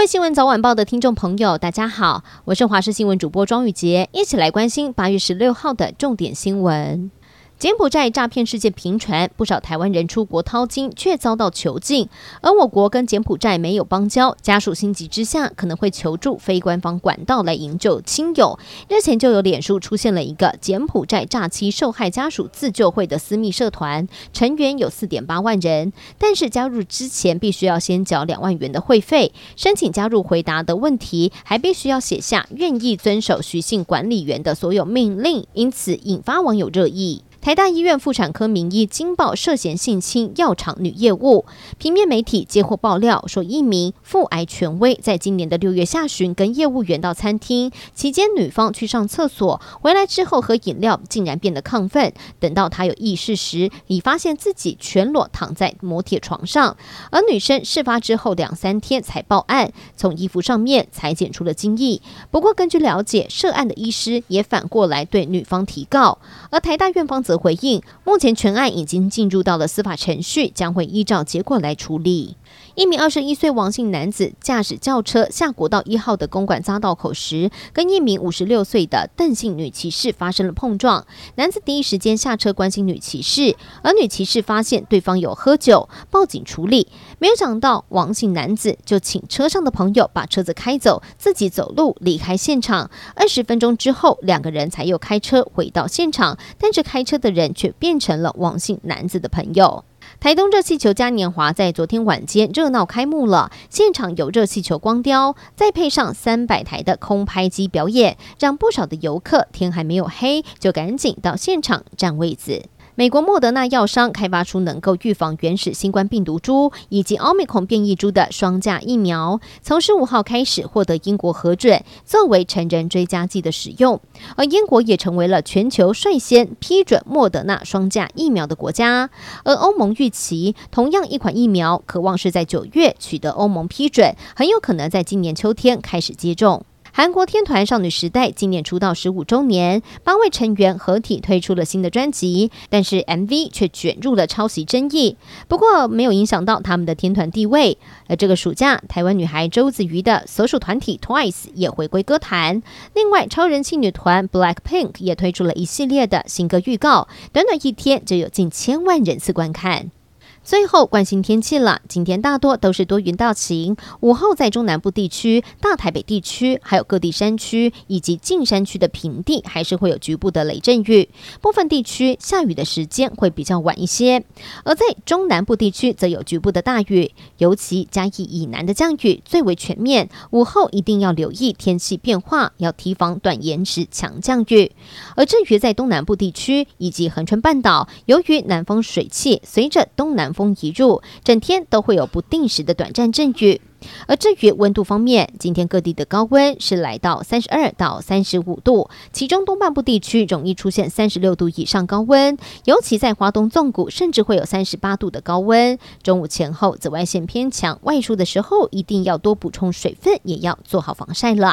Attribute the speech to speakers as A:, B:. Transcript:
A: 各位新闻早晚报的听众朋友，大家好，我是华视新闻主播庄宇洁，一起来关心八月十六号的重点新闻。柬埔寨诈骗事件频传，不少台湾人出国淘金却遭到囚禁，而我国跟柬埔寨没有邦交，家属心急之下可能会求助非官方管道来营救亲友。日前就有脸书出现了一个柬埔寨诈欺受害家属自救会的私密社团，成员有四点八万人，但是加入之前必须要先缴两万元的会费，申请加入回答的问题还必须要写下愿意遵守徐姓管理员的所有命令，因此引发网友热议。台大医院妇产科名医惊爆涉嫌性侵药厂女业务，平面媒体接获爆料说，一名妇癌权威在今年的六月下旬跟业务员到餐厅，期间女方去上厕所，回来之后喝饮料竟然变得亢奋，等到她有意识时，已发现自己全裸躺在磨铁床上，而女生事发之后两三天才报案，从衣服上面裁剪出了精液。不过根据了解，涉案的医师也反过来对女方提告，而台大院方则。回应，目前全案已经进入到了司法程序，将会依照结果来处理。一名二十一岁王姓男子驾驶轿车下国道一号的公馆匝道口时，跟一名五十六岁的邓姓女骑士发生了碰撞。男子第一时间下车关心女骑士，而女骑士发现对方有喝酒，报警处理。没有想到王姓男子就请车上的朋友把车子开走，自己走路离开现场。二十分钟之后，两个人才又开车回到现场，但是开车的人却变成了王姓男子的朋友。台东热气球嘉年华在昨天晚间热闹开幕了，现场有热气球光雕，再配上三百台的空拍机表演，让不少的游客天还没有黑就赶紧到现场占位子。美国莫德纳药商开发出能够预防原始新冠病毒株以及奥密克戎变异株的双价疫苗，从十五号开始获得英国核准，作为成人追加剂的使用。而英国也成为了全球率先批准莫德纳双价疫苗的国家。而欧盟预期，同样一款疫苗，可望是在九月取得欧盟批准，很有可能在今年秋天开始接种。韩国天团少女时代今年出道十五周年，八位成员合体推出了新的专辑，但是 MV 却卷入了抄袭争议。不过没有影响到他们的天团地位。而这个暑假，台湾女孩周子瑜的所属团体 Twice 也回归歌坛。另外，超人气女团 Blackpink 也推出了一系列的新歌预告，短短一天就有近千万人次观看。最后关心天气了，今天大多都是多云到晴，午后在中南部地区、大台北地区，还有各地山区以及近山区的平地，还是会有局部的雷阵雨，部分地区下雨的时间会比较晚一些。而在中南部地区则有局部的大雨，尤其嘉义以南的降雨最为全面，午后一定要留意天气变化，要提防短延时强降雨。而至于在东南部地区以及恒春半岛，由于南方水汽随着东南风风一入，整天都会有不定时的短暂阵雨。而至于温度方面，今天各地的高温是来到三十二到三十五度，其中东半部地区容易出现三十六度以上高温，尤其在华东纵谷，甚至会有三十八度的高温。中午前后紫外线偏强，外出的时候一定要多补充水分，也要做好防晒了。